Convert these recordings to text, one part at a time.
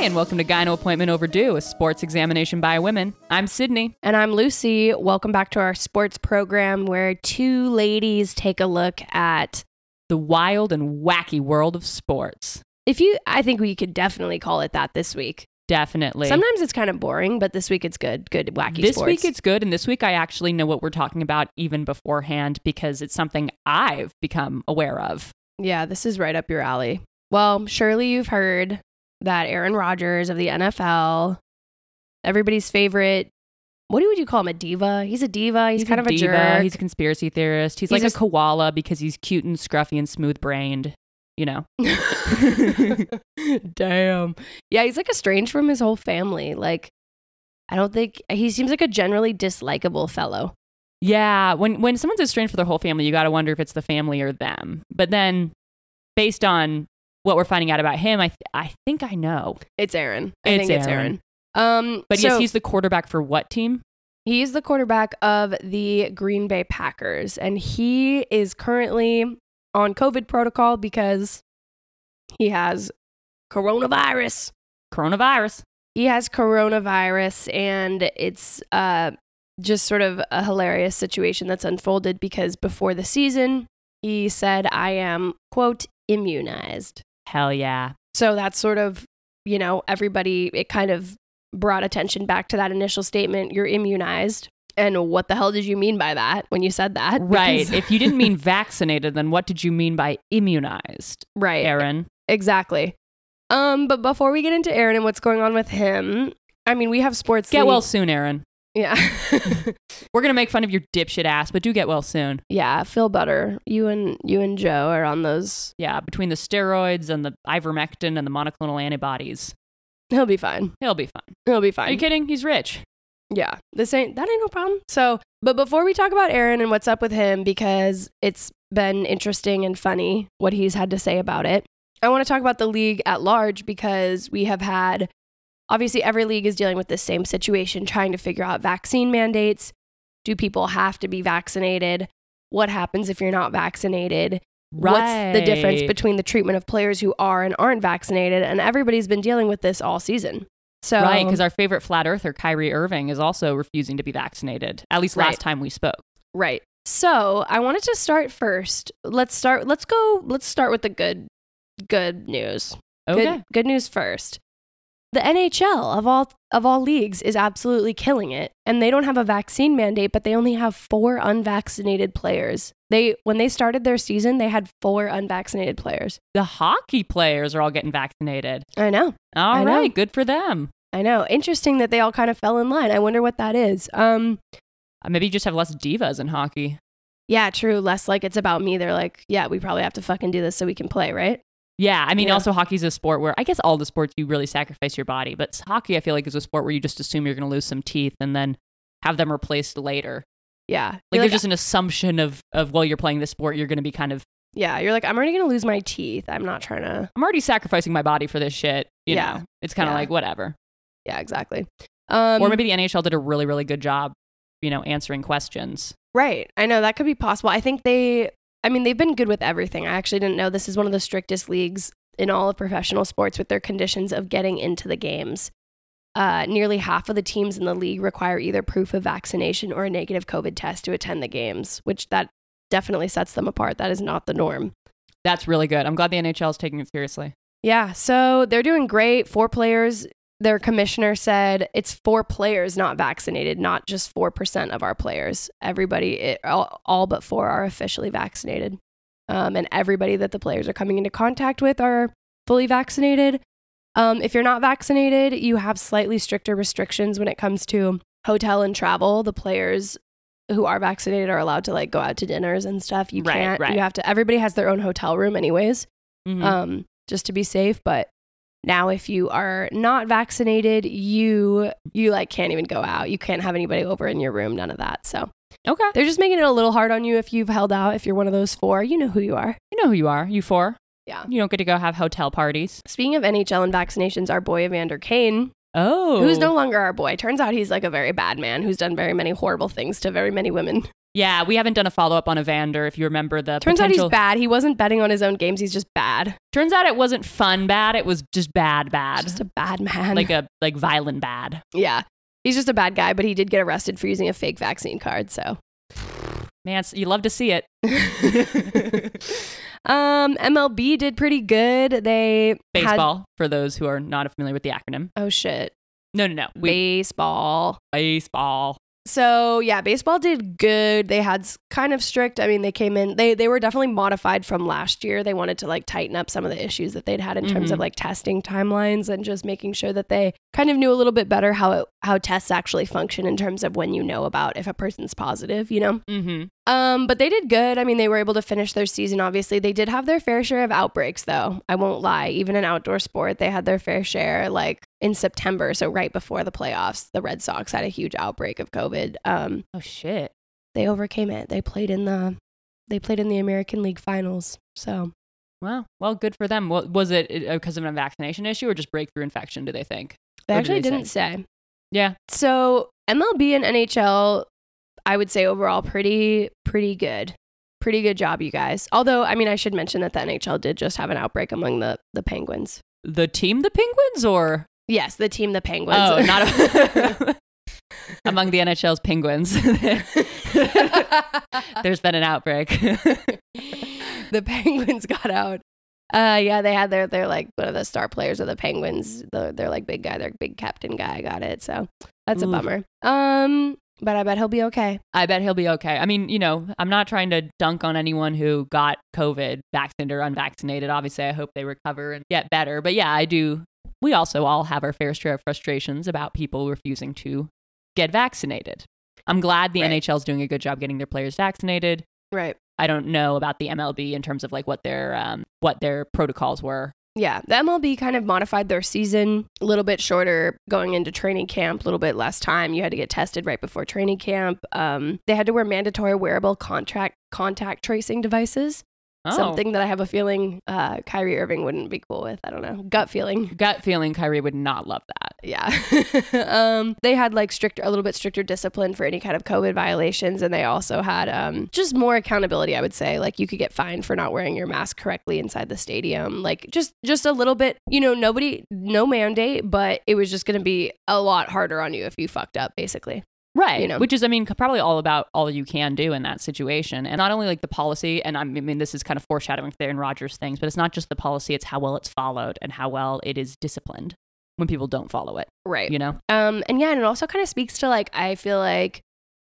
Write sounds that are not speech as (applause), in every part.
Hi, and welcome to Gyno Appointment Overdue, a sports examination by women. I'm Sydney. And I'm Lucy. Welcome back to our sports program where two ladies take a look at The wild and wacky world of sports. if you I think we could definitely call it that this week. Definitely. Sometimes it's kind of boring, but this week it's good. Good wacky this sports. week it's good, and this week I actually know what we're talking about even beforehand because it's something I've become aware of. yeah, this is right up your alley. Well, surely you've heard that Aaron Rodgers of the NFL, everybody's favorite what would you call him? A diva? He's a diva. He's, kind of a diva. jerk. He's a conspiracy theorist. He's, He's like a- a koala because he's cute and scruffy and smooth brained. You know. (laughs) (laughs) Damn. Yeah, he's like estranged from his whole family. Like, I don't think he seems like a generally dislikable fellow. Yeah, when when someone's estranged for their whole family, you got to wonder if it's the family or them. But then, based on what we're finding out about him, I th- I think I know. It's Aaron. I It's think it's Aaron. Aaron. Um, But so yes, he's the quarterback for what team? he's the quarterback of the Green Bay Packers, and he is currently on COVID protocol because he has coronavirus. Coronavirus. he has coronavirus and it's uh, just sort of a hilarious situation that's unfolded because before the season he said i am quote immunized Hell yeah. so that's sort of you know everybody it kind of brought attention back to that initial statement you're immunized and what the hell did you mean by that when you said that Right. Because- if you didn't mean (laughs) vaccinated, then what did you mean by immunized, right Aaron? exactly um but before we get into aaron and what's going on with him i mean we have sports Get well soon, Aaron. Yeah (laughs) We're gonna make fun of your dipshit ass, but do get well soon. Yeah, feel better. You and you and Joe are on those. Yeah, between the steroids and the ivermectin and the monoclonal antibodies, He'll be fine. he'll be fine. He'll be fine. Are you kidding? He's rich. Yeah, this ain't that ain't no problem. So, but before we talk about Aaron and what's up with him, because it's been interesting and funny what he's had to say about it, I want to talk about the league at large because we have had obviously every league is dealing with the same situation, trying to figure out vaccine mandates. Do people have to be vaccinated? What happens if you're not vaccinated? What's the difference between the treatment of players who are and aren't vaccinated? And everybody's been dealing with this all season. So Right, because our favorite flat earther, Kyrie Irving, is also refusing to be vaccinated. At least Right. last time we spoke. right. So I wanted to start first. Let's start. Let's go. Let's start with the good, good news. Okay. Good, good news first. The NHL of all of all leagues is absolutely killing it, and they don't have a vaccine mandate, but they only have four unvaccinated players. They when they started their season, they had four unvaccinated players. The hockey players are all getting vaccinated. I know. All I right, know. good for them. I know. Interesting that they all kind of fell in line. I wonder what that is. Um, Uh, Maybe you just have less divas in hockey. yeah, true. Less like it's about me. They're like, yeah, we probably have to fucking do this so we can play, right? Yeah, I mean, Yeah. also hockey's a sport where I guess all the sports you really sacrifice your body, but hockey I feel like is a sport where you just assume you're going to lose some teeth and then have them replaced later. Yeah. Like, You're there's just an assumption of of while you're playing this sport, you're going to be kind of yeah, you're like, I'm already gonna lose my teeth. I'm not trying to. I'm already sacrificing my body for this shit. You Yeah. know, it's kind of Yeah. like whatever. Yeah, exactly. Um, or maybe the NHL did a really really good job, you know, answering questions. right. I know that could be possible. I think they. I mean, they've been good with everything. I actually didn't know this is one of the strictest leagues in all of professional sports with their conditions of getting into the games. Uh, nearly half of the teams in the league require either proof of vaccination or a negative COVID test to attend the games, which that definitely sets them apart. That is not the norm. That's really good. I'm glad the NHL is taking it seriously. Yeah, so they're doing great. Four players. Their commissioner said it's four players not vaccinated, not just 4% of our players. Everybody, it, all, all but four are officially vaccinated. Um, and everybody that the players are coming into contact with are fully vaccinated. Um, if you're not vaccinated, you have slightly stricter restrictions when it comes to hotel and travel. The players who are vaccinated are allowed to like go out to dinners and stuff. You Right, can't. right. You have to. Everybody has their own hotel room, anyways Mhm. um, just to be safe. But now, if you are not vaccinated, you you like can't even go out. You can't have anybody over in your room. None of that. So okay, they're just making it a little hard on you if you've held out. If you're one of those four, you know who you are. you know who you are. You four. Yeah. You don't get to go have hotel parties. Speaking of NHL and vaccinations, our boy Evander Kane, Oh, who's no longer our boy, turns out he's like a very bad man who's done very many horrible things to very many women. Yeah, we haven't done a follow up on Evander. If you remember the Turns out he's bad. He wasn't betting on his own games. He's just bad. Turns out it wasn't fun bad. It was just bad bad. Just a bad man. like a like violent bad. yeah. He's just a bad guy, but he did get arrested for using a fake vaccine card. So, Man, you love to see it. (laughs) um, MLB did pretty good. They had- Baseball for those who are not familiar with the acronym. oh shit, No, no, no. We, baseball. baseball. So yeah, baseball did good. They had kind of strict. I mean, they came in. They they were definitely modified from last year. They wanted to like tighten up some of the issues that they'd had in terms Mhm. of like testing timelines and just making sure that they kind of knew a little bit better how it, how tests actually function in terms of when you know about if a person's positive. You know. Mm-hmm. Um, but they did good. I mean, they were able to finish their season. Obviously, they did have their fair share of outbreaks, though. I won't lie. Even in outdoor sport, they had their fair share. Like in September, so right before the playoffs, the Red Sox had a huge outbreak of COVID. Um, Oh shit. they overcame it. They played in the they played in the American League Finals. So Wow. Well, good for them. What was it because of a vaccination issue or just breakthrough infection? Do they think? they Or did actually they didn't say. Yeah. So MLB and NHL, I would say overall pretty pretty good. Pretty good job, you guys. Although, I mean, I should mention that the NHL did just have an outbreak among the the Penguins. The team, the Penguins, or Yes, the team, the Penguins. oh, not a- (laughs) (laughs) among the NHL's Penguins. (laughs) There's been an outbreak. the Penguins got out. Uh, yeah, they had their they're like one of the star players of the Penguins. The, they're like big guy, their big captain guy got it. So that's a Oof. bummer. Um, but I bet he'll be okay. I bet he'll be okay. I mean, you know, I'm not trying to dunk on anyone who got COVID, vaccinated or unvaccinated. Obviously, I hope they recover and get better. But yeah, I do. We also all have our fair share of frustrations about people refusing to get vaccinated. I'm glad the Right. NHL is doing a good job getting their players vaccinated. Right. I don't know about the MLB in terms of like what their um, what their protocols were. Yeah, the MLB kind of modified their season a little bit shorter going into training camp, a little bit less time. You had to get tested right before training camp. Um, they had to wear mandatory wearable contract contact tracing devices. Oh. Something that I have a feeling uh, Kyrie Irving wouldn't be cool with. I don't know, gut feeling. gut feeling Kyrie would not love that. Yeah. (laughs) um, they had like stricter, a little bit stricter discipline for any kind of COVID violations. And they also had um, just more accountability, I would say. Like you could get fined for not wearing your mask correctly inside the stadium. Like just, just a little bit, you know, nobody, no mandate, but it was just going to be a lot harder on you if you fucked up, basically. Right. You know. Which is, I mean, probably all about all you can do in that situation. And not only like the policy, and I mean, this is kind of foreshadowing the Aaron Rodgers things, but it's not just the policy, it's how well it's followed and how well it is disciplined when people don't follow it, Right. you know? Um, and yeah, and it also kind of speaks to like I feel like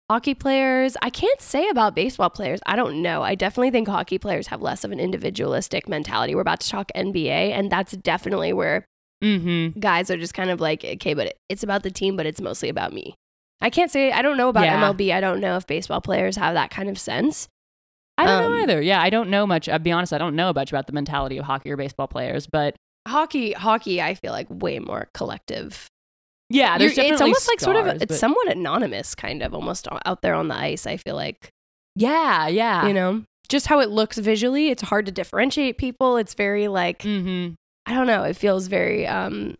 hockey players. I can't say about baseball players. I don't know. I definitely think hockey players have less of an individualistic mentality. We're about to talk NBA, and that's definitely where Mm-hmm. guys are just kind of like, okay, but it's about the team, but it's mostly about me. I can't say I don't know about Yeah. MLB. I don't know if baseball players have that kind of sense. I don't Um, know either. Yeah, I don't know much. I'll be honest, I don't know much about the mentality of hockey or baseball players, but Hockey, hockey, I feel like way more collective. yeah, it's almost like sort of it's but- somewhat anonymous, kind of almost out there on the ice. I feel like yeah, yeah. you know just how it looks visually it's hard to differentiate people it's very like mm-hmm. i don't know it feels very um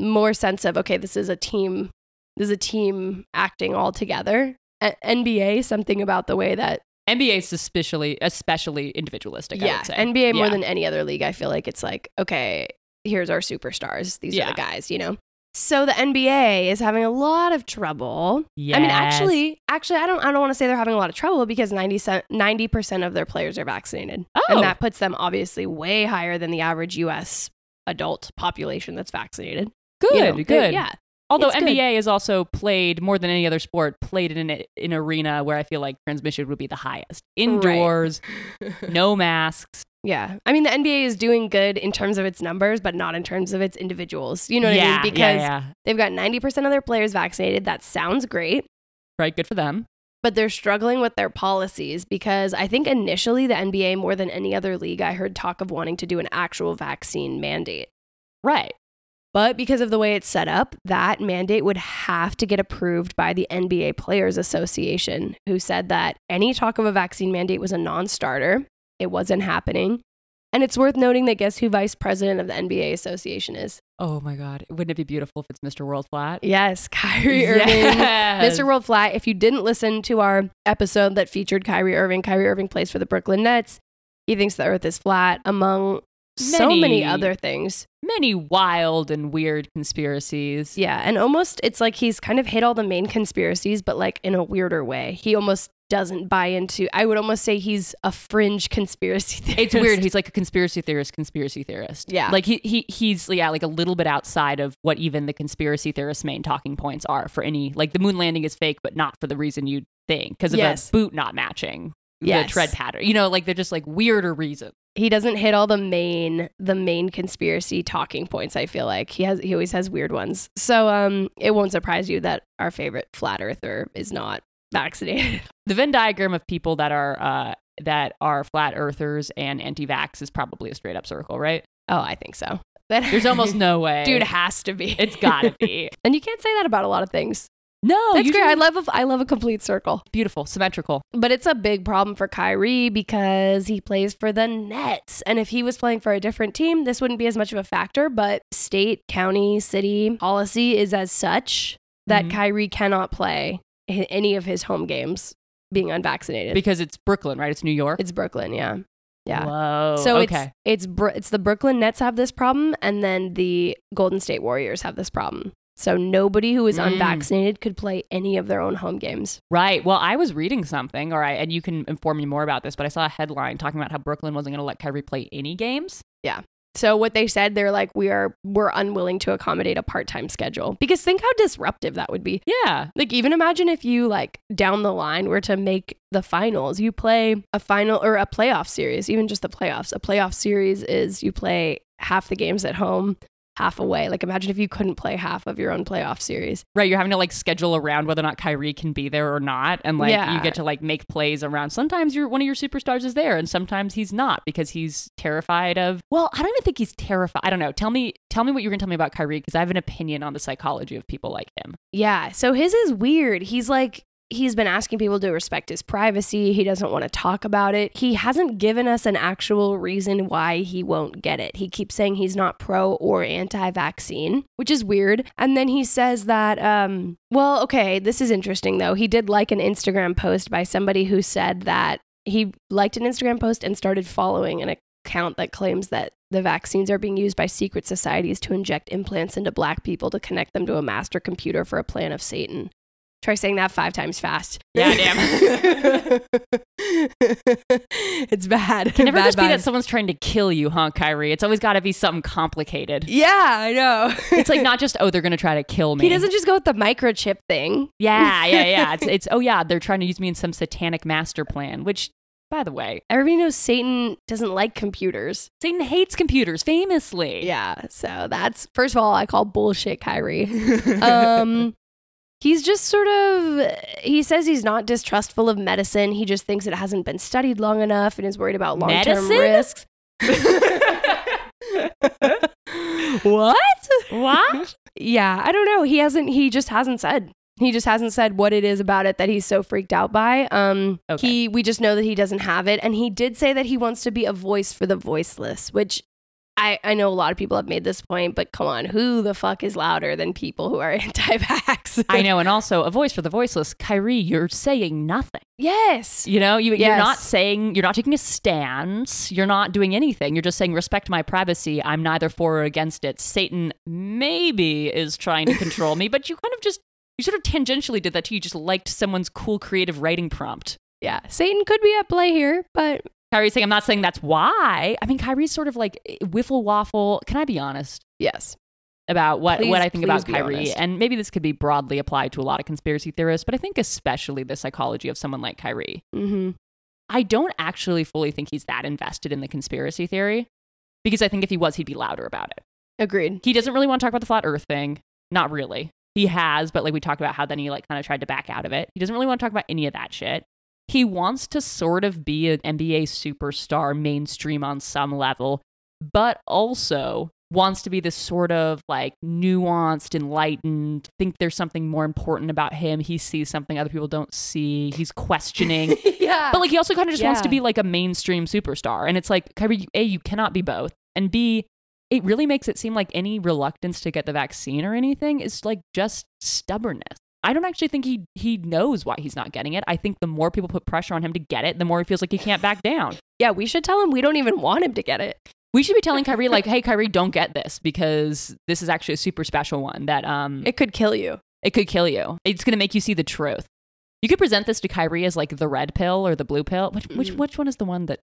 more sense of okay this is a team this is a team acting all together nba something about the way that NBA is especially especially individualistic. I yeah would say. nba more Yeah. than any other league i feel like it's like okay here's our superstars these are the guys you know so the nba is having a lot of trouble I mean, actually, actually, I don't, I don't want to say they're having a lot of trouble because 90 percent of their players are vaccinated, Oh. and that oh. puts them obviously way higher than the average U.S. adult population that's vaccinated. good, You know, good. Yeah, Although It's good. NBA is also played more than any other sport, played in an, an arena where I feel like transmission would be the highest. Indoors, (laughs) no masks. yeah. I mean, the NBA is doing good in terms of its numbers, but not in terms of its individuals. You know what yeah, I mean? Because yeah, yeah. they've got 90 percent of their players vaccinated. That sounds great. Right, good for them. but they're struggling with their policies because I think initially the NBA, more than any other league, I heard talk of wanting to do an actual vaccine mandate. Right. But because of the way it's set up, that mandate would have to get approved by the NBA Players Association, who said that any talk of a vaccine mandate was a non starter. It wasn't happening. And it's worth noting that guess who vice president of the NBA Association is? Oh my God. Wouldn't it be beautiful if it's Mr. World Flat? Yes, Kyrie (laughs) Irving. Yes. Mr. World Flat, if you didn't listen to our episode that featured Kyrie Irving, Kyrie Irving plays for the Brooklyn Nets. He thinks the earth is flat, among so many Many- other things. Many wild and weird conspiracies. Yeah, and almost it's like he's kind of hit all the main conspiracies, but like in a weirder way. He almost doesn't buy into. I would almost say he's a fringe conspiracy theorist. (laughs) It's weird. He's like a conspiracy theorist, conspiracy theorist. Yeah. Like he, he he's yeah, like a little bit outside of what even the conspiracy theorists' main talking points are for any like the moon landing is fake, but not for the reason you'd think. Because of Yes. a boot not matching Yes. the tread pattern. You know, like they're just like weirder reasons. He doesn't hit all the main the main conspiracy talking points. I feel like he has he always has weird ones. So um, it won't surprise you that our favorite flat earther is not vaccinated. (laughs) The Venn diagram of people that are uh that are flat earthers and anti-vax is probably a straight up circle, right? oh, I think so. That (laughs) There's almost no way. dude has to be. it's gotta be. (laughs) and you can't say that about a lot of things. No, That's usually great. I love a, I love a complete circle. beautiful, symmetrical. But it's a big problem for Kyrie because he plays for the Nets. And if he was playing for a different team, this wouldn't be as much of a factor. But state, county, city policy is as such that Mhm. Kyrie cannot play any of his home games being unvaccinated. Because it's Brooklyn, right? It's New York. it's Brooklyn, yeah. Yeah. Whoa. So okay. it's it's it's the Brooklyn Nets have this problem, and then the Golden State Warriors have this problem. So nobody who is Mm. unvaccinated could play any of their own home games. Right. Well, I was reading something, all right, and you can inform me more about this, but I saw a headline talking about how Brooklyn wasn't going to let Kyrie play any games. Yeah. So what they said, they're like, we are we're unwilling to accommodate a part time schedule because think how disruptive that would be. Yeah. Like even imagine if you like down the line were to make the finals, you play a final or a playoff series, even just the playoffs. A playoff series is you play half the games at home, half away. Like imagine if you couldn't play half of your own playoff series. Right. You're having to like schedule around whether or not Kyrie can be there or not. And like Yeah. you get to like make plays around. Sometimes you're one of your superstars is there and sometimes he's not because he's terrified of well, I don't even think he's terrified. I don't know. Tell me tell me what you're gonna tell me about Kyrie, because I have an opinion on the psychology of people like him. Yeah. So his is weird. He's like, he's been asking people to respect his privacy. He doesn't want to talk about it. He hasn't given us an actual reason why he won't get it. He keeps saying he's not pro or anti vaccine, which is weird. And then he says that, um, well, okay, this is interesting though. He did like an Instagram post by somebody who said that he liked an Instagram post and started following an account that claims that the vaccines are being used by secret societies to inject implants into black people to connect them to a master computer for a plan of Satan. Try saying that five times fast. Yeah, damn. (laughs) it's bad. Can never Bad just be bad. that someone's trying to kill you, huh, Kyrie? It's always gotta be something complicated. Yeah, I know. It's like not (laughs) just, oh, they're gonna try to kill me. he doesn't just go with the microchip thing. Yeah, (laughs) yeah, yeah. It's it's oh yeah, they're trying to use me in some satanic master plan, which by the way, Everybody knows Satan doesn't like computers. Satan hates computers famously. Yeah, so that's first of all, I call bullshit Kyrie. um he's just sort of he says he's not distrustful of medicine. He just thinks it hasn't been studied long enough and is worried about long-term risks. (laughs) What? What? (laughs) yeah i don't know. He hasn't he just hasn't said. He just hasn't said what it is about it that he's so freaked out by. Um Okay. he we just know that he doesn't have it. And he did say that he wants to be a voice for the voiceless which I, I know a lot of people have made this point, but come on, who the fuck is louder than people who are (laughs) anti-vax? I know, and also a voice for the voiceless. Kyrie, you're saying nothing. Yes. You know, you, you're Yes. not saying, you're not taking a stance. You're not doing anything. You're just saying, respect my privacy. I'm neither for or against it. Satan maybe is trying to control me, but you kind of just, you sort of tangentially did that too. You just liked someone's cool creative writing prompt. Yeah. Satan could be at play here, but Kyrie's saying, I'm not saying that's why. I mean, Kyrie's sort of like wiffle waffle. Can I be honest? yes. about what, Please- what I think about Kyrie. honest. And maybe this could be broadly applied to a lot of conspiracy theorists, but I think especially the psychology of someone like Kyrie. Mm-hmm. I don't actually fully think he's that invested in the conspiracy theory because I think if he was, he'd be louder about it. Agreed. He doesn't really want to talk about the flat earth thing. Not really. He has, but like we talked about how then he like kind of tried to back out of it. He doesn't really want to talk about any of that shit. He wants to sort of be an NBA superstar mainstream on some level, but also wants to be this sort of like nuanced, enlightened, think there's something more important about him. He sees something other people don't see. He's questioning. (laughs) yeah. but like he also kind of just wants to be like a mainstream superstar. And it's like, Kyrie, A, you cannot be both. And B, it really makes it seem like any reluctance to get the vaccine or anything is like just stubbornness. I don't actually think he he knows why he's not getting it. I think the more people put pressure on him to get it, the more he feels like he can't back down. yeah, we should tell him we don't even want him to get it. We should be telling Kyrie like, "Hey, Kyrie, don't get this because this is actually a super special one that um It could kill you. it could kill you. It's going to make you see the truth." You could present this to Kyrie as like the red pill or the blue pill. Which which Mm. which one is the one that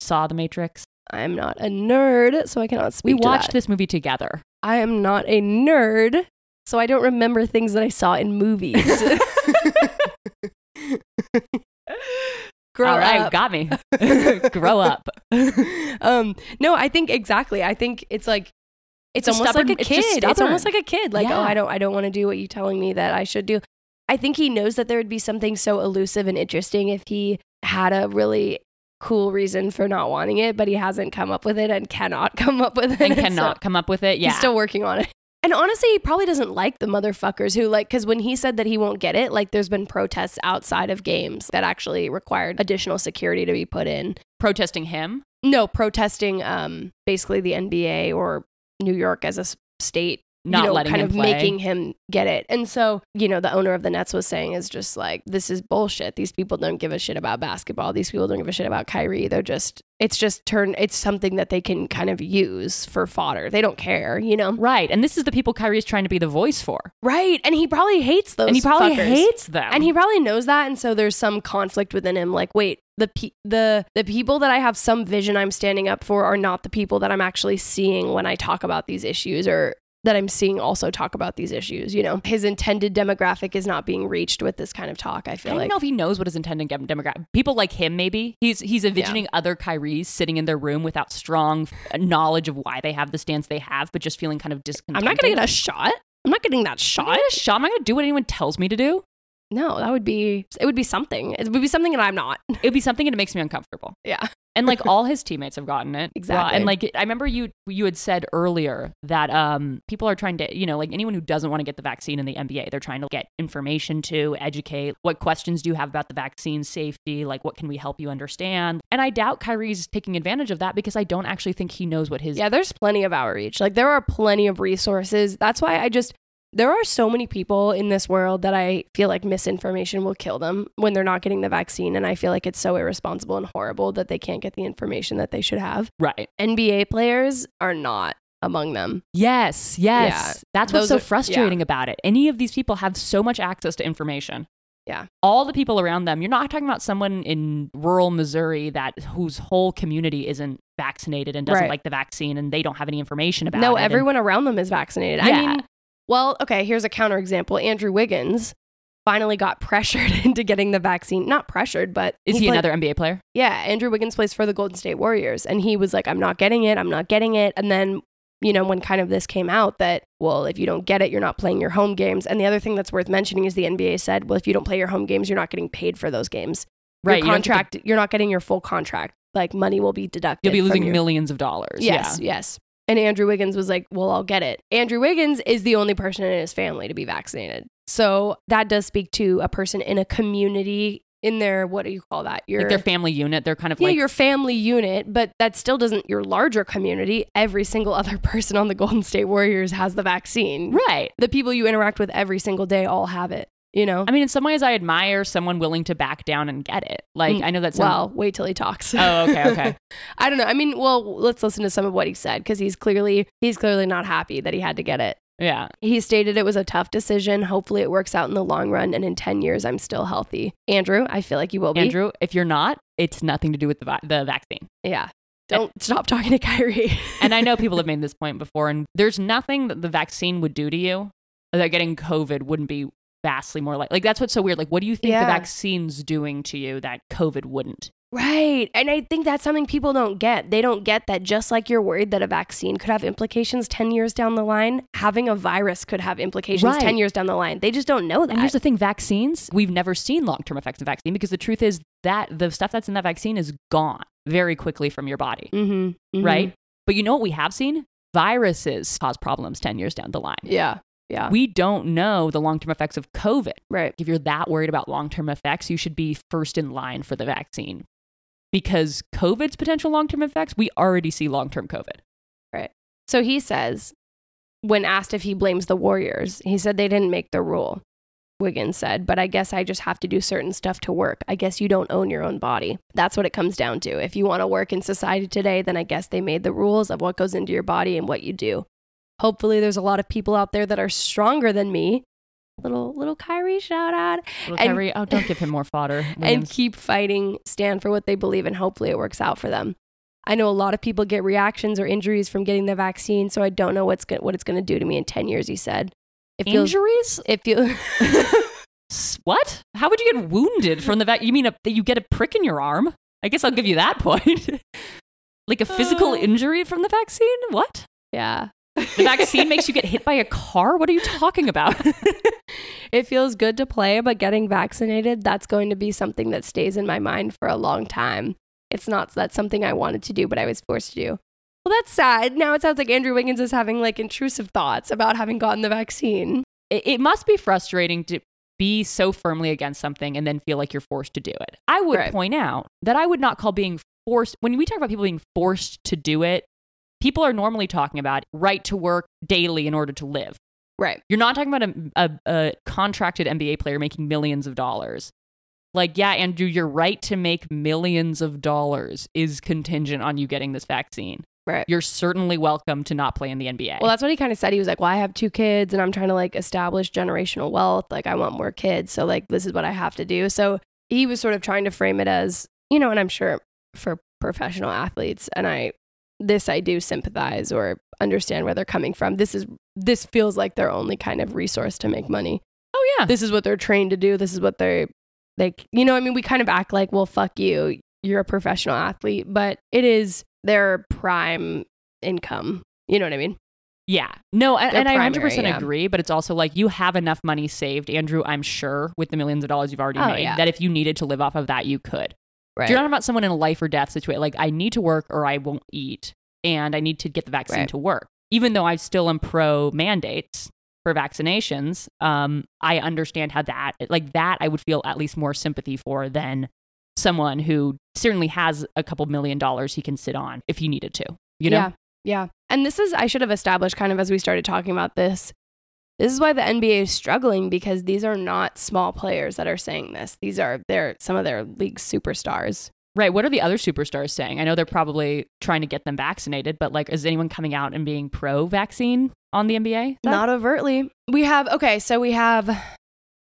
saw the Matrix? I'm not a nerd, so I cannot speak We watched this movie together. I am not a nerd, so I don't remember things that I saw in movies. (laughs) Grow All right, up. got me. (laughs) Grow up. (laughs) um, no, I think exactly. I think it's like it's, a almost stubborn- like a kid. It's stubborn. almost like a kid. Like, Yeah. oh, I don't, I don't want to do what you're telling me that I should do. I think he knows that there would be something so elusive and interesting if he had a really cool reason for not wanting it, but he hasn't come up with it and cannot come up with it. and so cannot come up with it. Yeah. He's still working on it. And honestly, he probably doesn't like the motherfuckers who like because when he said that he won't get it, like there's been protests outside of games that actually required additional security to be put in. protesting him. No, protesting um basically the NBA or New York as a state Not you know, letting kind him of play. making him get it. And so, you know, the owner of the Nets was saying is just like this is bullshit. These people don't give a shit about basketball. These people don't give a shit about Kyrie. They're just it's just turn it's something that they can kind of use for fodder. They don't care, you know. Right. And this is the people Kyrie is trying to be the voice for. Right. And he probably hates those and he probably fuckers. hates them. And he probably knows that and so there's some conflict within him like wait, the pe- the the people that I have some vision I'm standing up for are not the people that I'm actually seeing when I talk about these issues or that I'm seeing also talk about these issues, you know. His intended demographic is not being reached with this kind of talk, I feel like. I don't like. know if he knows what his intended demographic. People like him, maybe he's he's envisioning other Kyries sitting in their room without strong uh, knowledge of why they have the stance they have, but just feeling kind of discontent. I'm not going to get a shot. I'm not getting that I'm shot. not gonna shot. I'm not gonna do what anyone tells me to do. No, that would be it would be something. It would be something that I'm not. It would be something that makes me uncomfortable. (laughs) Yeah. And like (laughs) all his teammates have gotten it. Exactly. and like I remember you you had said earlier that um people are trying to, you know, like anyone who doesn't want to get the vaccine in the NBA, they're trying to get information to educate. What questions do you have about the vaccine safety? Like what can we help you understand? And I doubt Kyrie's taking advantage of that because I don't actually think he knows what his Yeah, there's plenty of outreach. Like there are plenty of resources. That's why I just there are so many people in this world that I feel like misinformation will kill them when they're not getting the vaccine and I feel like it's so irresponsible and horrible that they can't get the information that they should have. right. NBA players are not among them. Yes, yes. Yeah, That's what's those so are- frustrating about it. Any of these people have so much access to information. Yeah. All the people around them. You're not talking about someone in rural Missouri that whose whole community isn't vaccinated and doesn't Right. like the vaccine and they don't have any information about no, it. No, everyone around them is vaccinated. I mean, well, okay, here's a counterexample. Andrew Wiggins finally got (laughs) pressured into getting the vaccine. Not pressured, but is he played- another NBA player? Yeah, Andrew Wiggins plays for the Golden State Warriors, and he was like, "I'm not getting it. I'm not getting it." And then, you know, when kind of this came out that, well, if you don't get it, you're not playing your home games. And the other thing that's worth mentioning is the NBA said, well, if you don't play your home games, you're not getting paid for those games. Right. Your you the- you're not getting your full contract. Like money will be deducted. You'll be losing millions of dollars. Yes, yes. And Andrew Wiggins was like, well, I'll get it. Andrew Wiggins is the only person in his family to be vaccinated. So that does speak to a person in a community in their, what do you call that? Your Like their family unit. They're kind of yeah, like your family unit, but that still doesn't your larger community. Every single (laughs) other person on the Golden State Warriors has the vaccine. right. The people you interact with every single day all have it. You know. I mean, in some ways, I admire someone willing to back down and get it. Like, Mm, I know that's well, wait till he talks. Oh, okay, okay. (laughs) I don't know. I mean, well, let's listen to some of what he said because he's clearly he's clearly not happy that he had to get it. yeah. He stated it was a tough decision. Hopefully, it works out in the long run, and in ten years, I'm still healthy. Andrew, I feel like you will be. Andrew, if you're not, it's nothing to do with the vi- the vaccine. yeah. Don't stop talking to Kyrie. (laughs) and I know people have made this point before, and there's nothing that the vaccine would do to you that getting COVID wouldn't be vastly more like. Like that's what's so weird. Like, what do you think Yeah. the vaccine's doing to you that COVID wouldn't? Right. And I think that's something people don't get. They don't get that just like you're worried that a vaccine could have implications 10 years down the line, having a virus could have implications Right. 10 years down the line. They just don't know that. And here's the thing: vaccines. We've never seen long term effects of vaccine because the truth is that the stuff that's in that vaccine is gone very quickly from your body, Mhm, mhm. right? But you know what we have seen? viruses cause problems 10 years down the line. Yeah. Yeah. We don't know the long term effects of COVID. right. If you're that worried about long term effects, you should be first in line for the vaccine because COVID's potential long term effects, we already see long term COVID. Right. So he says, when asked if he blames the Warriors, he said they didn't make the rule. Wiggins said, but I guess I just have to do certain stuff to work. I guess you don't own your own body. That's what it comes down to. If you want to work in society today, then I guess they made the rules of what goes into your body and what you do. Hopefully, there's a lot of people out there that are stronger than me. Little little Kyrie shout out Little And- Kyrie, oh, don't give him more fodder. (laughs) and keep fighting, stand for what they believe, and hopefully it works out for them. I know a lot of people get reactions or injuries from getting the vaccine, so I don't know what's go- what it's going to do to me in 10 years, he said. Feels Injuries? feels (laughs) S- What? How would you get wounded from the vac? You mean a, you get a prick in your arm? I guess I'll give you that (laughs) point. like a physical Uh. injury from the vaccine? What? yeah. The vaccine makes you get hit by a car? What are you talking about? (laughs) it feels good to play, but getting vaccinated, that's going to be something that stays in my mind for a long time. It's not that's something I wanted to do, but I was forced to do. Well, that's sad. Now it sounds like Andrew Wiggins is having like intrusive thoughts about having gotten the vaccine. it, it must be frustrating to be so firmly against something and then feel like you're forced to do it. I would Right. point out that I would not call being forced, when we talk about people being forced to do it, people are normally talking about right to work daily in order to live. Right. You're not talking about a, a, a contracted NBA player making millions of dollars. Like, yeah, Andrew, your right to make millions of dollars is contingent on you getting this vaccine. Right. You're certainly welcome to not play in the NBA. Well, that's what he kind of said. He was like, "Well, I have two kids, and I'm trying to like establish generational wealth. Like, I want more kids, so like this is what I have to do." So he was sort of trying to frame it as, you know, and I'm sure for professional athletes, and I this I do sympathize or understand where they're coming from. This is this feels like their only kind of resource to make money. oh, yeah. This is what they're trained to do. This is what they're like. You know, I mean, we kind of act like, "Well, fuck you, you're a professional athlete," but it is their prime income. You know what I mean? Yeah. No, and, and I 100% yeah. agree, but it's also like you have enough money saved, Andrew, I'm sure, with the millions of dollars you've already Oh, made, yeah. that if you needed to live off of that, you could. Right. You're not about someone in a life or death situation. Like, I need to work or I won't eat, and I need to get the vaccine Right. to work. Even though I still am pro mandates for vaccinations, um, I understand how that, like, that I would feel at least more sympathy for than someone who certainly has a couple million dollars he can sit on if he needed to. You know? Yeah. Yeah. And this is, I should have established kind of as we started talking about this. This is why the NBA is struggling because these are not small players that are saying this. These are they're some of their league superstars. Right. What are the other superstars saying? I know they're probably trying to get them vaccinated, but like, is anyone coming out and being pro vaccine on the NBA? Not overtly. We have okay, so we have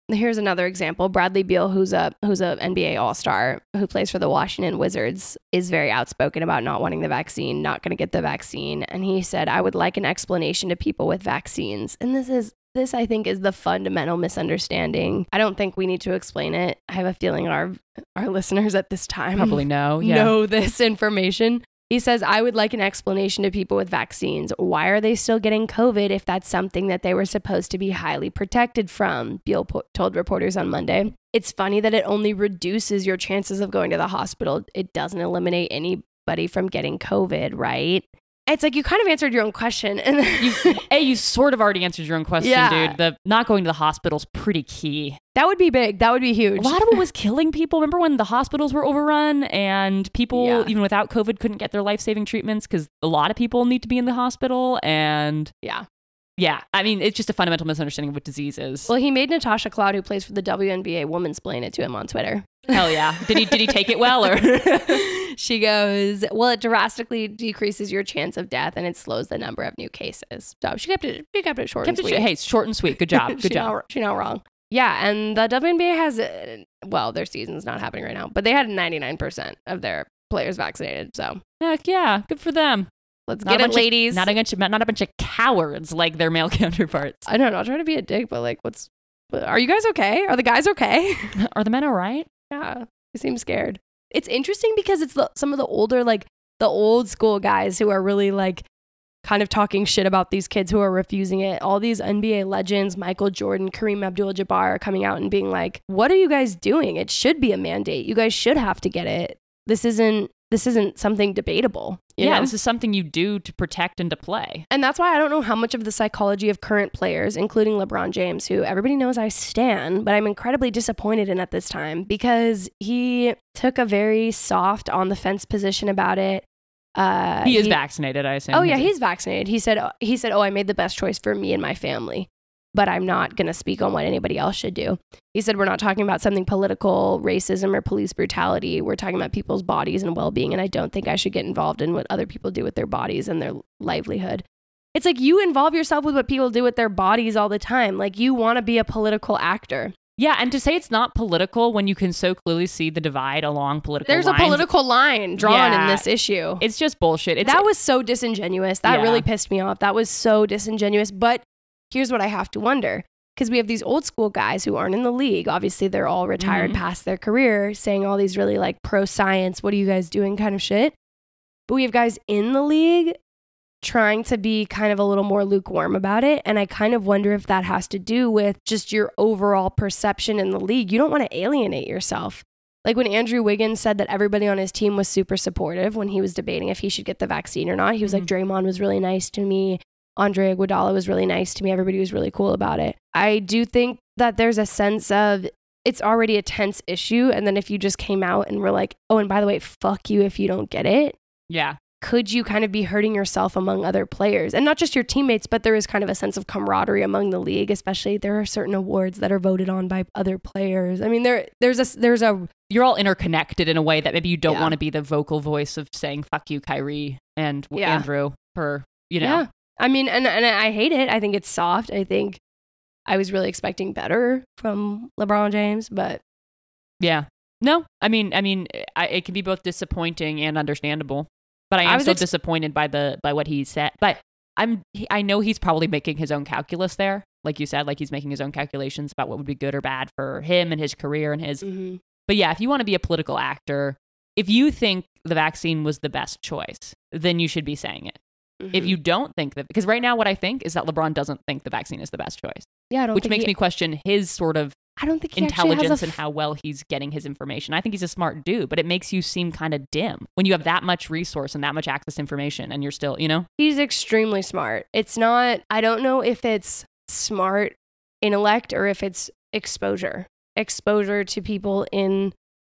here's another example. Bradley Beal, who's a who's a NBA All Star who plays for the Washington Wizards, is very outspoken about not wanting the vaccine, not going to get the vaccine, and he said, "I would like an explanation to people with vaccines." And this is this I think is the fundamental misunderstanding. I don't think we need to explain it. I have a feeling our our listeners at this time Probably no. (laughs) Yeah. know this information. He says, I would like an explanation to people with vaccines. Why are they still getting COVID if that's something that they were supposed to be highly protected from? Beal po- told reporters on Monday. It's funny that it only reduces your chances of going to the hospital. It doesn't eliminate anybody from getting COVID, right? It's like you kind of answered your own question. And You, a, you sort of already answered your own question, Yeah. dude. The not going to the hospital's pretty key. that would be big. That would be huge. A lot of it was killing people. Remember when the hospitals were overrun and people, Yeah. even without COVID, couldn't get their life saving treatments because a lot of people need to be in the hospital. And yeah. yeah, I mean, it's just a fundamental misunderstanding of what disease is. Well, he made Natasha Cloud, who plays for the WNBA, woman explain it to him on Twitter. Hell yeah. Did he, did he take it well or? (laughs) (laughs) she goes, Well, it drastically decreases your chance of death and it slows the number of new cases. So she kept it, she kept it short Kept and sweet. sh- hey, short and sweet. Good job. (laughs) Good job. Not, she not wrong. Yeah, and the WNBA has, uh, well, their season's not happening right now, but they had 99% of their players vaccinated. So Heck yeah, good for them. let's Not get it, bunch of- ladies. Not a bunch of not a bunch of cowards like their male (laughs) counterparts. I know, not trying to be a dick, but like, what's, are you guys okay? Are the guys okay? (laughs) Are the men all right? Yeah, they seem scared. It's interesting because it's the, some of the older, like the old school guys who are really like kind of talking shit about these kids who are refusing it. All these NBA legends, Michael Jordan, Kareem Abdul Jabbar, are coming out and being like, what are you guys doing? It should be a mandate. You guys should have to get it. This isn't. This isn't something debatable. you yeah, know? this is something you do to protect and to play. And that's why I don't know how much of the psychology of current players, including LeBron James, who everybody knows I stan, but I'm incredibly disappointed in at this time because he took a very soft on the fence position about it. Uh, He is vaccinated, I assume. Oh yeah, he's vaccinated. He said he said, "Oh, I made the best choice for me and my family." But I'm not going to speak on what anybody else should do. He said, We're not talking about something political, racism, or police brutality. We're talking about people's bodies and well being. And I don't think I should get involved in what other people do with their bodies and their livelihood. It's like you involve yourself with what people do with their bodies all the time. Like you want to be a political actor. Yeah, and to say it's not political when you can so clearly see the divide along political There's lines, a political line drawn in this issue. It's just bullshit. It's, that was so disingenuous. That Yeah. really pissed me off. That was so disingenuous. But here's what I have to wonder because we have these old school guys who aren't in the league. Obviously, they're all retired Mhm. past their career, saying all these really like pro science, what are you guys doing kind of shit. But we have guys in the league trying to be kind of a little more lukewarm about it. And I kind of wonder if that has to do with just your overall perception in the league. You don't want to alienate yourself. Like when Andrew Wiggins said that everybody on his team was super supportive when he was debating if he should get the vaccine or not. He was like, Draymond was really nice to me. Andre Iguodala was really nice to me. Everybody was really cool about it. I do think that there's a sense of it's already a tense issue. And then if you just came out and were like, oh, and by the way, fuck you if you don't get it, yeah. could you kind of be hurting yourself among other players and not just your teammates but there is kind of a sense of camaraderie among the league especially there are certain awards that are voted on by other players i mean there there's a there's a You're all interconnected in a way that maybe you don't Yeah. want to be the vocal voice of saying "fuck you, Kyrie" and Yeah. Andrew for you know. yeah i mean and and i hate it i think it's soft i think i was really expecting better from lebron james but Yeah. No, I mean, I mean, I, it can be both disappointing and understandable. But I I am was still ex- disappointed by the by what he said. But I'm I know he's probably making his own calculus there, like you said, like he's making his own calculations about what would be good or bad for him and his career and his. mhm. But yeah, if you want to be a political actor, if you think the vaccine was the best choice, then you should be saying it. If Mhm. you don't think that, because right now what I think is that LeBron doesn't think the vaccine is the best choice, yeah I don't which makes he- me question his sort of i don't think he actually has a intelligence and how well he's getting his information. I think he's a smart dude, but it makes you seem kind of dim when you have that much resource and that much access to information and you're still, you know? He's extremely smart. It's not, I don't know if it's smart intellect or if it's exposure. Exposure to people in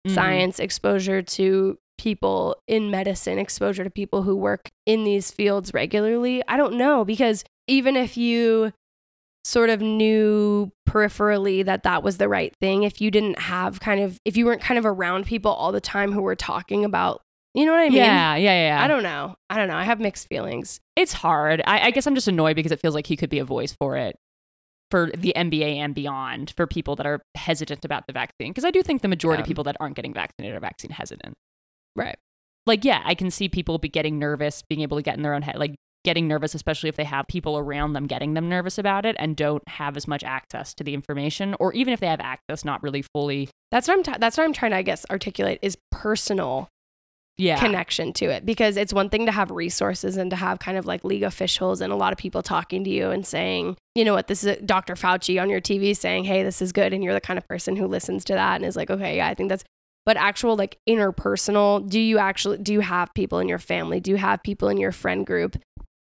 Mhm. science, exposure to people in medicine, exposure to people who work in these fields regularly. I don't know because even if you sort of knew peripherally that that was the right thing, if you didn't have kind of, if you weren't kind of around people all the time who were talking about, you know what I mean? yeah, yeah, yeah. I don't know. I don't know. I have mixed feelings. it's hard. I, I guess I'm just annoyed because it feels like he could be a voice for it for the NBA and beyond for people that are hesitant about the vaccine. Because I do think the majority Yeah. of people that aren't getting vaccinated are vaccine hesitant. Right. Like, yeah, I can see people be getting nervous, being able to get in their own head, like getting nervous, especially if they have people around them getting them nervous about it and don't have as much access to the information, or even if they have access, not really fully. That's what I'm. T- that's what I'm trying to, I guess, articulate is personal Yeah. connection to it because it's one thing to have resources and to have kind of like league officials and a lot of people talking to you and saying, you know what, this is Dr. Fauci on your TV saying, hey, this is good, and you're the kind of person who listens to that and is like, okay, yeah, I think that's. But actual like interpersonal, do you actually do you have people in your family? Do you have people in your friend group?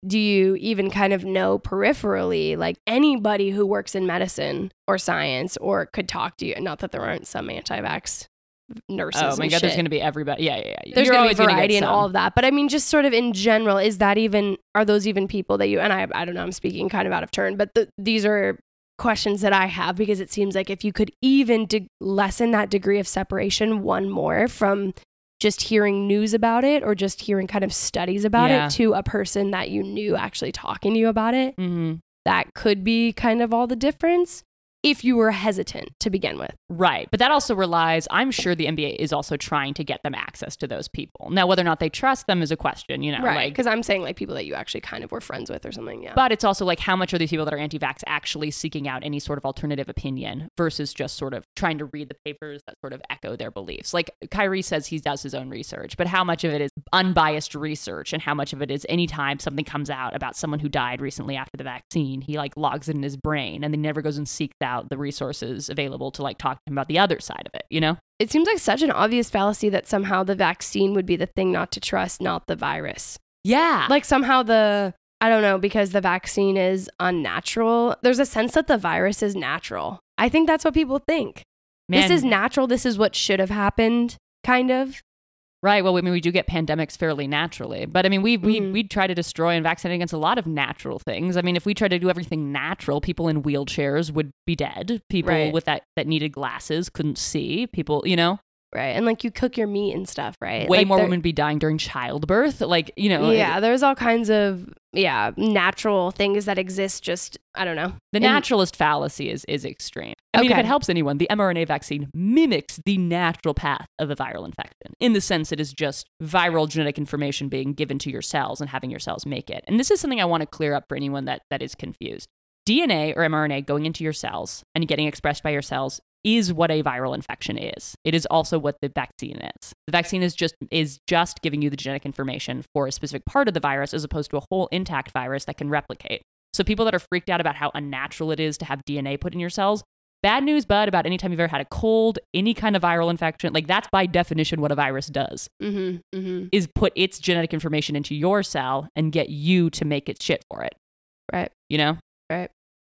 Do you even kind of know peripherally like anybody who works in medicine or science or could talk to you? Not that there aren't some anti-vax nurses. Oh my and god, there's going to be everybody. Yeah, yeah, yeah. There's You're gonna be gonna variety in all of that. But I mean, just sort of in general, is that even, are those even people that you, and I, I don't know, I'm speaking kind of out of turn, but the, these are questions that I have because it seems like if you could even de- lessen that degree of separation one more from just hearing news about it or just hearing kind of studies about Yeah. it to a person that you knew actually talking to you about it, Mhm. that could be kind of all the difference if you were hesitant to begin with. Right. But that also relies, I'm sure the NBA is also trying to get them access to those people. Now, whether or not they trust them is a question, you know. right. Like, Because I'm saying like people that you actually kind of were friends with or something. Yeah. but it's also like how much are these people that are anti vax actually seeking out any sort of alternative opinion versus just sort of trying to read the papers that sort of echo their beliefs? Like Kyrie says he does his own research, but how much of it is unbiased research and how much of it is anytime something comes out about someone who died recently after the vaccine, he like logs it in his brain and then never goes and seeks that the resources available to like talk to him about the other side of it, you know? It seems like such an obvious fallacy that somehow the vaccine would be the thing not to trust, not the virus. Yeah. Like somehow the I don't know because the vaccine is unnatural. There's a sense that the virus is natural. I think that's what people think. Man, This is natural. This is what should have happened, kind of. Right. Well, I mean, we do get pandemics fairly naturally, but I mean, we we Mhm. we try to destroy and vaccinate against a lot of natural things. I mean, if we tried to do everything natural, people in wheelchairs would be dead. People Right. with that that needed glasses couldn't see. People, you know, Right. And like you cook your meat and stuff, right? way Like, more women be dying during childbirth. Like, you know, Yeah, there's all kinds of yeah, natural things that exist just I don't know. The in- naturalist fallacy is is extreme. I mean, if it helps anyone, the mRNA vaccine mimics the natural path of a viral infection. In the sense, it is just viral genetic information being given to your cells and having your cells make it. And this is something I want to clear up for anyone that that is confused. DNA or mRNA going into your cells and getting expressed by your cells is what a viral infection is. It is also what the vaccine is. The vaccine is just is just giving you the genetic information for a specific part of the virus as opposed to a whole intact virus that can replicate. So people that are freaked out about how unnatural it is to have DNA put in your cells, bad news, bud, about any time you've ever had a cold, any kind of viral infection, like that's by definition what a virus does, Mhm. Mhm. is put its genetic information into your cell and get you to make its shit for it. Right. You know?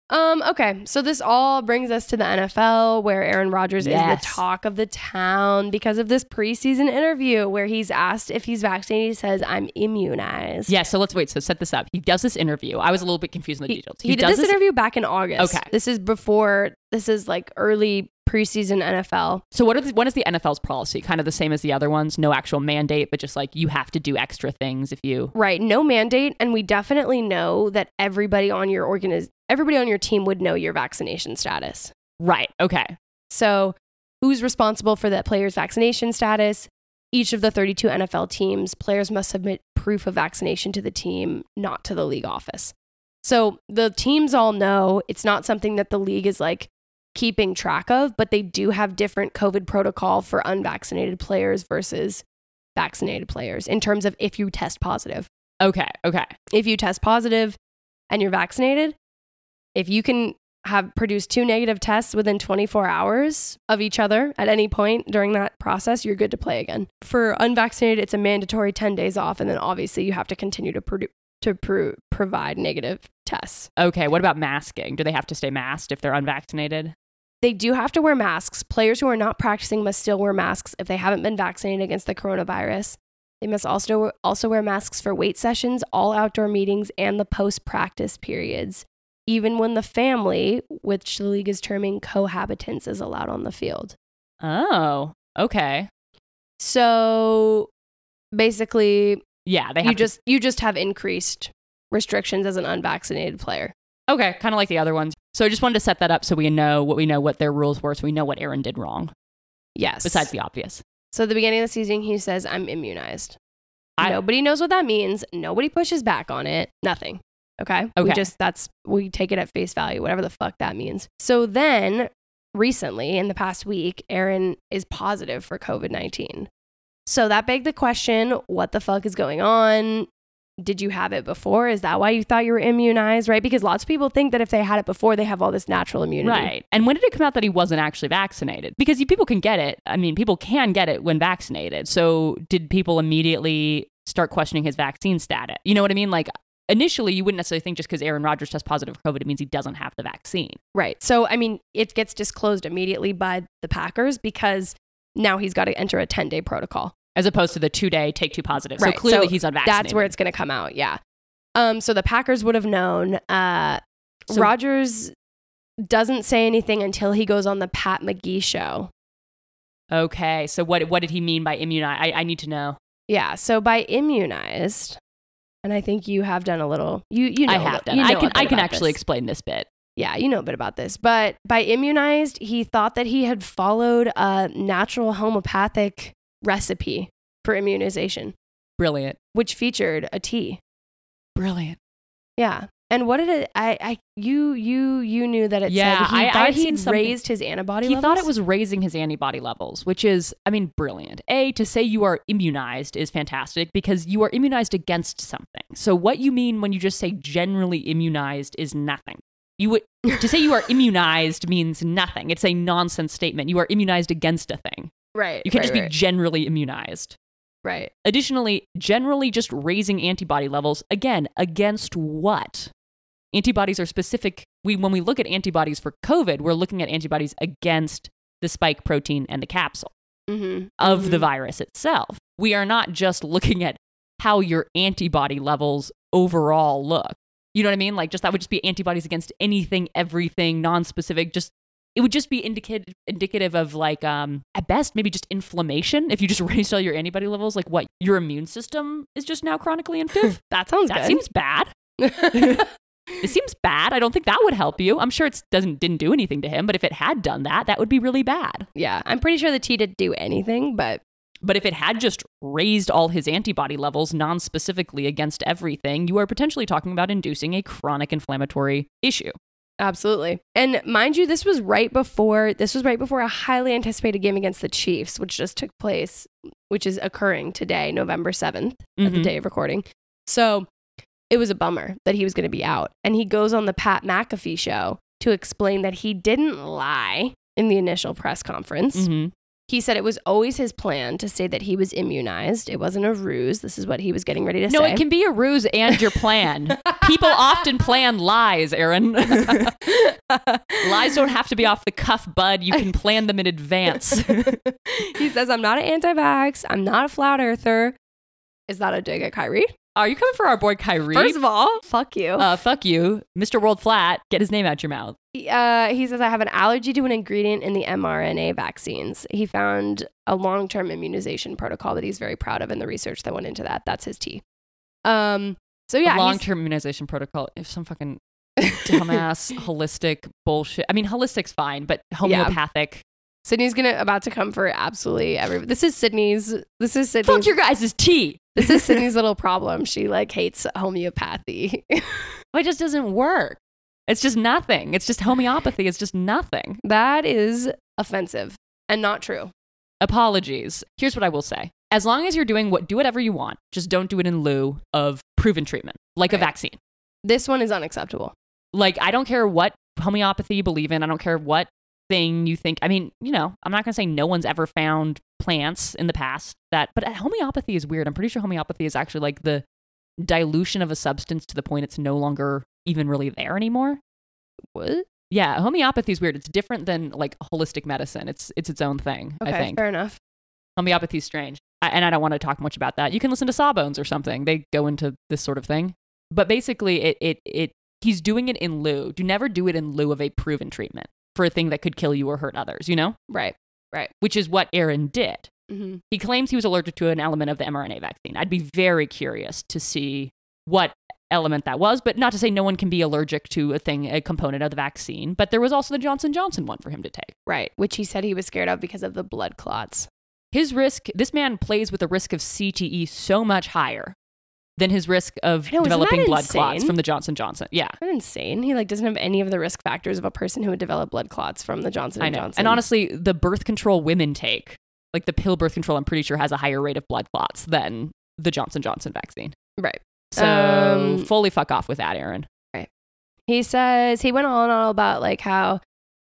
Um, okay, so this all brings us to the NFL where Aaron Rodgers is the talk of the town because of this preseason interview where he's asked if he's vaccinated. He says, I'm immunized. Yeah, so let's wait. So set this up. He does this interview. I was a little bit confused in the He, details. he did does this, interview back in August. Okay. This is before, this is like early preseason NFL. So what, are the, what is the NFL's policy? Kind of the same as the other ones? No actual mandate, but just like you have to do extra things if you. Right. No mandate. And we definitely know that everybody on your organiz- everybody on your team would know your vaccination status. Right. Okay. So, who's responsible for that player's vaccination status? Each of the 32 NFL teams, players must submit proof of vaccination to the team, not to the league office. So, the teams all know it's not something that the league is like keeping track of, but they do have different COVID protocol for unvaccinated players versus vaccinated players in terms of if you test positive. Okay. Okay. If you test positive and you're vaccinated, if you can have produced two negative tests within 24 hours of each other at any point during that process, you're good to play again. For unvaccinated, it's a mandatory 10 days off, and then obviously you have to continue to produ- to pro- provide negative tests. Okay. What about masking? Do they have to stay masked if they're unvaccinated? They do have to wear masks. Players who are not practicing must still wear masks if they haven't been vaccinated against the coronavirus. They must also also wear masks for weight sessions, all outdoor meetings, and the post practice periods, even when the family, which the league is terming cohabitants, is allowed on the field. Oh. Okay. So basically, Yeah. They have you to- just you just have increased restrictions as an unvaccinated player. Okay, kind of like the other ones. So I just wanted to set that up so we know what we know what their rules were, so we know what Aaron did wrong. Yes. Besides the obvious. So at the beginning of the season, he says, I'm immunized. I- Nobody knows what that means. Nobody pushes back on it. Nothing. Okay. okay. We just, that's, we take it at face value, whatever the fuck that means. So then recently, in the past week, Aaron is positive for COVID 19. So that begged the question what the fuck is going on? Did you have it before? Is that why you thought you were immunized? Right? Because lots of people think that if they had it before, they have all this natural immunity. Right. And when did it come out that he wasn't actually vaccinated? Because people can get it. I mean, people can get it when vaccinated. So did people immediately start questioning his vaccine status? You know what I mean? Like initially, you wouldn't necessarily think just because Aaron Rodgers tests positive for COVID, it means he doesn't have the vaccine. Right. So, I mean, it gets disclosed immediately by the Packers because now he's got to enter a 10 day protocol. As opposed to the two day take two positive. Right. So clearly So he's unvaccinated. That's where it's going to come out. Yeah. Um, so the Packers would have known. Uh, So- Rodgers doesn't say anything until he goes on the Pat McAfee show. Okay. So what what did he mean by immunized? I, I need to know. Yeah. So by immunized, and I think you have done a little. You you know I have done. you I know a can I can actually this. explain this bit. Yeah, you know a bit about this. But by immunized, he thought that he had followed a natural homeopathic recipe for immunization, Brilliant. which featured a tea. Brilliant. Yeah. And what did it? I, I, you, you, you knew that it Yeah, said he I- I thought seen he'd raised his antibody levels? he levels. thought it was raising his antibody levels, which is, I mean, brilliant. A, to say you are immunized is fantastic because you are immunized against something. So, what you mean when you just say generally immunized is nothing. You would to say you are (laughs) immunized means nothing. It's a nonsense statement. You are immunized against a thing. Right. You can't right, just be right. generally immunized. right. Additionally, generally just raising antibody levels again against what? Antibodies are specific. We when we look at antibodies for COVID, we're looking at antibodies against the spike protein and the capsule Mm-hmm. of the virus itself. We are not just looking at how your antibody levels overall look. You know what I mean? Like just that would just be antibodies against anything, everything, non-specific. Just it would just be indicative indicative of like um at best maybe just inflammation. If you just (laughs) raised all your antibody levels, like what your immune system is just now chronically (laughs) inactive. That sounds that good. seems bad. (laughs) It seems bad. I don't think that would help you. I'm sure it doesn't didn't do anything to him, but if it had done that, that would be really bad. yeah, I'm pretty sure the tea didn't do anything, but But if it had just raised all his antibody levels non specifically against everything, you are potentially talking about inducing a chronic inflammatory issue. absolutely. And mind you, this was right before this was right before a highly anticipated game against the Chiefs, which just took place, which is occurring today, November 7th, at the Mhm. day of recording. So it was a bummer that he was going to be out. And he goes on the Pat McAfee show to explain that he didn't lie in the initial press conference. Mhm. He said it was always his plan to say that he was immunized. It wasn't a ruse. This is what he was getting ready to No, say. No, it can be a ruse and your plan. People (laughs) often plan lies, Aaron. (laughs) lies don't have to be off the cuff, bud. You can plan them in advance. (laughs) he says, I'm not an anti vax. I'm not a flat earther. Is that a dig at Kyrie? Are you coming for our boy Kyrie? First of all, fuck you. uh, fuck you, Mr. World Flat. Get his name out your mouth. He- uh, he says, I have an allergy to an ingredient in the mRNA vaccines. He found a long term immunization protocol that he's very proud of and the research that went into that. That's his tea. Um, so, yeah. long term immunization protocol. If some fucking dumbass (laughs) holistic bullshit. I mean, holistic's fine, but homeopathic. Sydney's gonna about to come for absolutely every. This is Sydney's. This is Sydney's. Fuck your guys' tea. This is Sydney's little problem. She like hates homeopathy. (laughs) It just doesn't work. It's just nothing. It's just homeopathy. It's just nothing. that is offensive and not true. Apologies. Here's what I will say. As long as you're doing what do whatever you want, just don't do it in lieu of proven treatment, like a vaccine. This one is unacceptable. Like I don't care what homeopathy you believe in. I don't care what thing you think. I mean, you know, I'm not going to say no one's ever found plants in the past that but homeopathy is weird. I'm pretty sure homeopathy is actually like the dilution of a substance to the point it's no longer even really there anymore. What? Yeah, homeopathy is weird. It's different than like holistic medicine. It's it's its own thing, Okay, I think. fair enough. Homeopathy is strange. I, and I don't want to talk much about that. You can listen to Sawbones or something. They go into this sort of thing. But basically it it it he's doing it in lieu. Do never do it in lieu of a proven treatment for a thing that could kill you or hurt others, you know? Right. Right. Which is what Aaron did. hmm He claims he was allergic to an element of the mRNA vaccine. I'd be very curious to see what element that was, but not to say no one can be allergic to a thing, a component of the vaccine. But there was also the Johnson Johnson one for him to take. Right. Which he said he was scared of because of the blood clots. His risk, this man plays with the risk of CTE so much higher than his risk of know, developing blood clots from the Johnson Johnson. Yeah. That's insane. He like doesn't have any of the risk factors of a person who would develop blood clots from the Johnson I know. Johnson. And honestly, the birth control women take, like the pill birth control, I'm pretty sure has a higher rate of blood clots than the Johnson Johnson vaccine. right. So Um, fully fuck off with that, Aaron. Right. He says he went on and all about like how,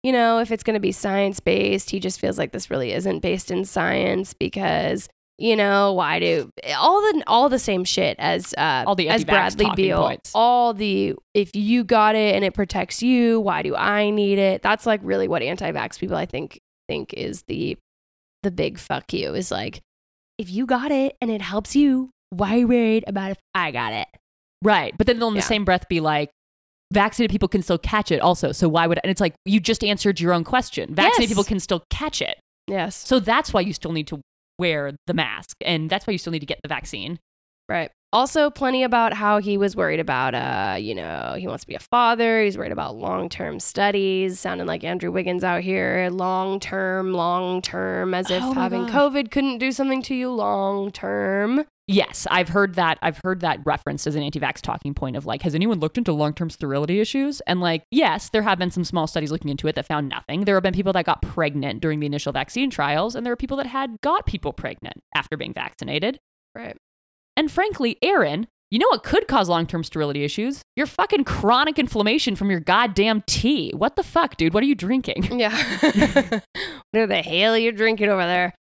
you know, if it's going to be science based, he just feels like this really isn't based in science because, you know, why do all the all the same shit as uh, All the as Bradley Beal, points. all the if you got it and it protects you, why do I need it? That's like really what anti-vax people I think think is the the big fuck you is like if you got it and it helps you, why are you worried about if I got it? Right. But then they'll in the same breath be like, vaccinated people can still catch it also. So why would, and it's like, you just answered your own question. Vaccinated Yes. people can still catch it. Yes. So that's why you still need to wear the mask. And that's why you still need to get the vaccine. Right. Also, plenty about how he was worried about, uh, you know, he wants to be a father. He's worried about long term studies, sounding like Andrew Wiggins out here. Long term, long term, as if Oh having gosh. COVID couldn't do something to you long term. Yes, I've heard that. I've heard that referenced as an anti-vax talking point of like, has anyone looked into long-term sterility issues? And like, yes, there have been some small studies looking into it that found nothing. There have been people that got pregnant during the initial vaccine trials, and there are people that had got people pregnant after being vaccinated. Right. And frankly, Aaron, You know what could cause long term sterility issues? Your fucking chronic inflammation from your goddamn tea. What the fuck, dude? What are you drinking? Yeah. (laughs) what the hell are you drinking over there?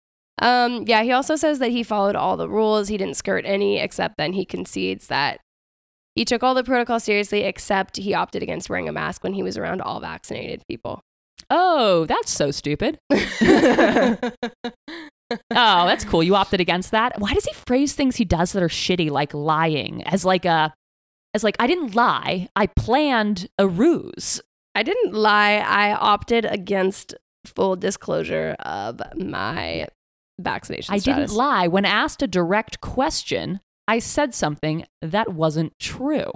Um, yeah, he also says that he followed all the rules. He didn't skirt any, except then he concedes that he took all the protocol seriously, except he opted against wearing a mask when he was around all vaccinated people. Oh, that's so stupid. (laughs) oh, that's cool. You opted against that. Why does he phrase things he does that are shitty, like lying, as like a, as like I didn't lie. I planned a ruse. I didn't lie. I opted against full disclosure of my vaccination I status. didn't lie. When asked a direct question, I said something that wasn't true.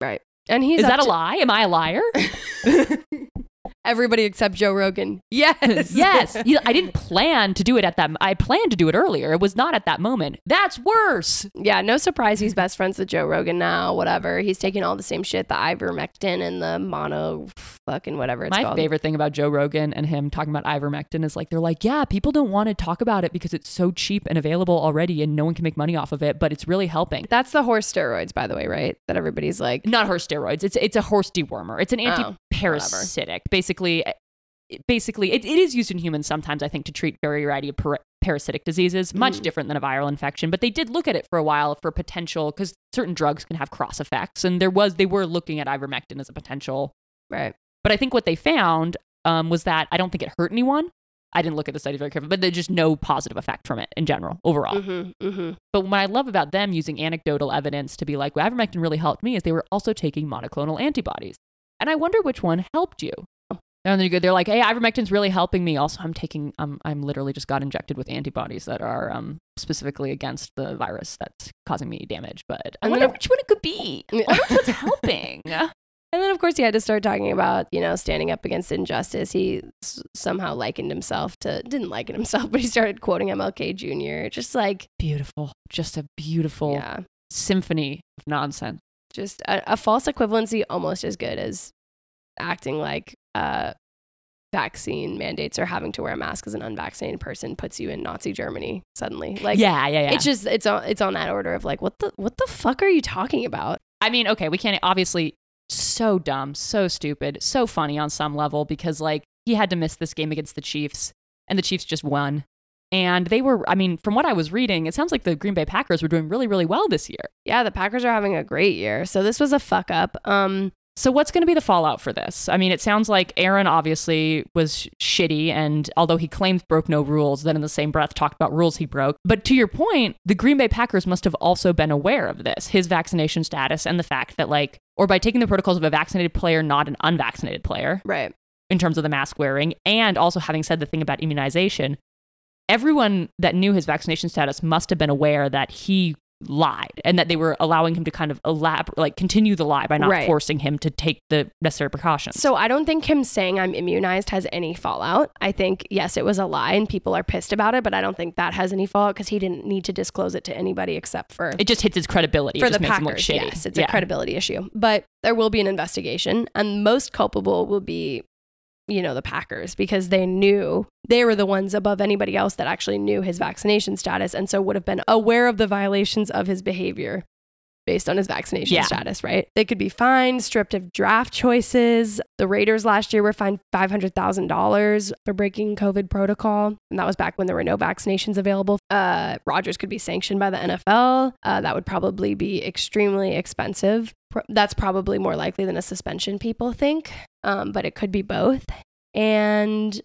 Right. And he's Is that a lie? Am I a liar? (laughs) (laughs) Everybody except Joe Rogan. Yes. (laughs) yes. (laughs) I didn't plan to do it at that. I planned to do it earlier. It was not at that moment. That's worse. Yeah, no surprise he's best friends with Joe Rogan now, whatever. He's taking all the same shit, the ivermectin and the mono fucking whatever it's My called. favorite thing about Joe Rogan and him talking about ivermectin is like they're like, yeah, people don't want to talk about it because it's so cheap and available already, and no one can make money off of it, but it's really helping. That's the horse steroids, by the way, right? That everybody's like, Not horse steroids. It's it's a horse dewormer. It's an Oh, anti-parasitic. Basically, basically, it, it is used in humans sometimes. I think to treat very variety of par- parasitic diseases, much Mm. different than a viral infection. But they did look at it for a while for potential because certain drugs can have cross effects, and there was they were looking at ivermectin as a potential. right. But I think what they found um, was that I don't think it hurt anyone. I didn't look at the study very carefully, but there's just no positive effect from it in general overall. Mm-hmm, mm-hmm. But what I love about them using anecdotal evidence to be like, well, ivermectin really helped me is they were also taking monoclonal antibodies. And I wonder which one helped you. And they're good. They're like, hey, ivermectin's really helping me. Also, I'm taking, um, I'm literally just got injected with antibodies that are um, specifically against the virus that's causing me damage. But I And wonder then- which one it could be. I wonder what's (laughs) helping. And then, of course, he had to start talking about, you know, standing up against injustice. He s- somehow likened himself to, didn't liken himself, but he started quoting MLK Jr. Just like, Beautiful. Just a beautiful yeah, symphony of nonsense. just a, a false equivalency almost as good as acting like uh, vaccine mandates or having to wear a mask as an unvaccinated person puts you in Nazi Germany suddenly. Like, yeah, yeah, yeah. it's just, it's on, it's on that order of like, what the, what the fuck are you talking about? I mean, okay, we can't obviously so dumb, so stupid, so funny on some level because like he had to miss this game against the Chiefs and the Chiefs just won. And they were, I mean, from what I was reading, it sounds like the Green Bay Packers were doing really, really well this year. Yeah, the Packers are having a great year. So this was a fuck up. Um, So, what's going to be the fallout for this? I mean, it sounds like Aaron obviously was shitty, and although he claims broke no rules, then in the same breath talked about rules he broke. But to your point, the Green Bay Packers must have also been aware of this, his vaccination status, and the fact that, like, or by taking the protocols of a vaccinated player, not an unvaccinated player, right. in terms of the mask wearing, and also having said the thing about immunization, everyone that knew his vaccination status must have been aware that he lied and that they were allowing him to kind of elab- like continue the lie by not Right. forcing him to take the necessary precautions. So I don't think him saying I'm immunized has any fallout. I think yes, it was a lie and people are pissed about it, but I don't think that has any fallout because he didn't need to disclose it to anybody except for it just hits his credibility. for it just the makes him look Packers. Yes, it's Yeah. a credibility issue. But there will be an investigation, and most culpable will be, you know, the Packers because they knew they were the ones above anybody else that actually knew his vaccination status, and so would have been aware of the violations of his behavior based on his vaccination Yeah. status. Right? They could be fined, stripped of draft choices. The Raiders last year were fined five hundred thousand dollars for breaking COVID protocol, and that was back when there were no vaccinations available. Uh, Rodgers could be sanctioned by the NFL. Uh, that would probably be extremely expensive. Pro- That's probably more likely than a suspension. People think, um, but it could be both. And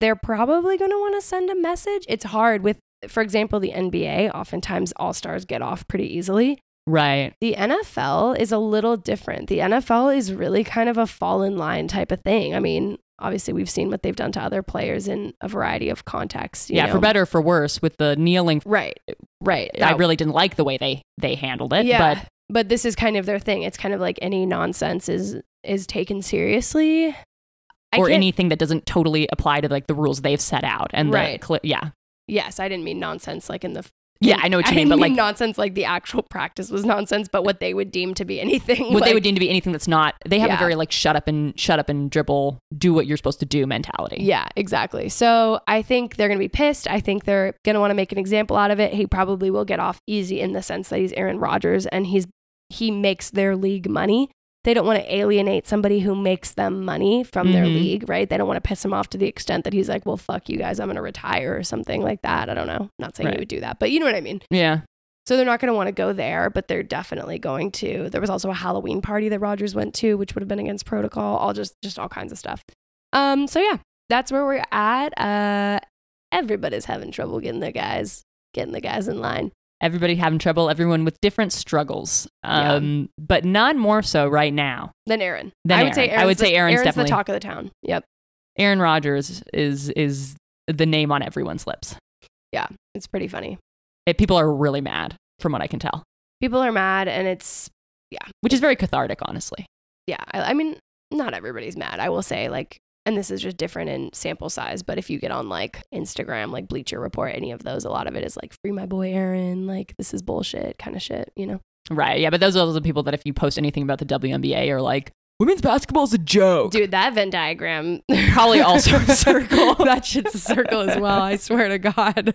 they're probably going to want to send a message. It's hard with, for example, the NBA. Oftentimes, all stars get off pretty easily. Right. The NFL is a little different. The NFL is really kind of a fall in line type of thing. I mean, obviously, we've seen what they've done to other players in a variety of contexts. you Yeah, know. for better or for worse, with the kneeling, Right, right. I really didn't like the way they they handled it. yeah, But but this is kind of their thing. It's kind of like any nonsense is is taken seriously. I or anything that doesn't totally apply to like the rules they've set out and Right. the cli- yeah Yes, I didn't mean nonsense like in the Yeah, I know what you mean, but like nonsense, like the actual practice was nonsense, but what they would deem to be (laughs) anything, what like, they would deem to be anything that's not. They have Yeah. a very like shut up and shut up and dribble, do what you're supposed to do mentality. Yeah, exactly. So I think they're going to be pissed. I think they're going to want to make an example out of it. He probably will get off easy in the sense that he's Aaron Rodgers and he's he makes their league money. They don't want to alienate somebody who makes them money from their Mhm. league, right? They don't want to piss him off to the extent that he's like, "Well, fuck you guys, I'm going to retire" or something like that. I don't know. not saying Right. he would do that, but you know what I mean. Yeah. So they're not going to want to go there, but they're definitely going to. There was also a Halloween party that Rodgers went to, which would have been against protocol. All just just all kinds of stuff. Um. So yeah, that's where we're at. Uh, everybody's having trouble getting their guys, getting the guys in line. Everybody having trouble, everyone with different struggles. Yeah. Um, but none more so right now. Then Aaron. Than I would say Aaron. I Aaron's would say the, Aaron's Aaron's definitely- the talk of the town. Yep. Aaron Rodgers is is the name on everyone's lips. Yeah, it's pretty funny. Eh, people are really mad, from what I can tell, People are mad, and it's yeah, which is very cathartic, honestly. yeah. I, I mean, not everybody's mad. I will say like. And this is just different in sample size, but if you get on like Instagram, like Bleacher Report, any of those, a lot of it is like free my boy Aaron, like this is bullshit kind of shit, you know? Right. Yeah. But those are the people that if you post anything about the WNBA are like, women's basketball is a joke. Dude, that Venn diagram (laughs) Probably also a circle. (laughs) that shit's a circle as well. I swear to God.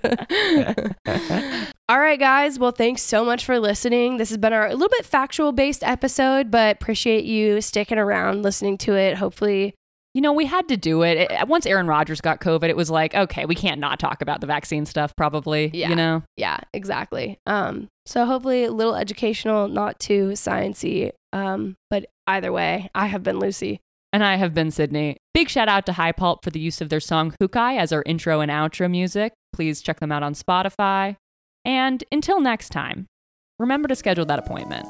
(laughs) All right, guys. Well, thanks so much for listening. This has been our a little bit factual based episode, but appreciate you sticking around, listening to it. Hopefully, You know, we had to do it. It- Once Aaron Rodgers got COVID, it was like, okay, we can't not talk about the vaccine stuff, probably. Yeah. You know? yeah, exactly. Um, so hopefully a little educational, not too sciency. Um, but either way, I have been Lucy. And I have been Sydney. Big shout out to High Pulp for the use of their song Hukai as our intro and outro music. Please check them out on Spotify. And until next time, remember to schedule that appointment.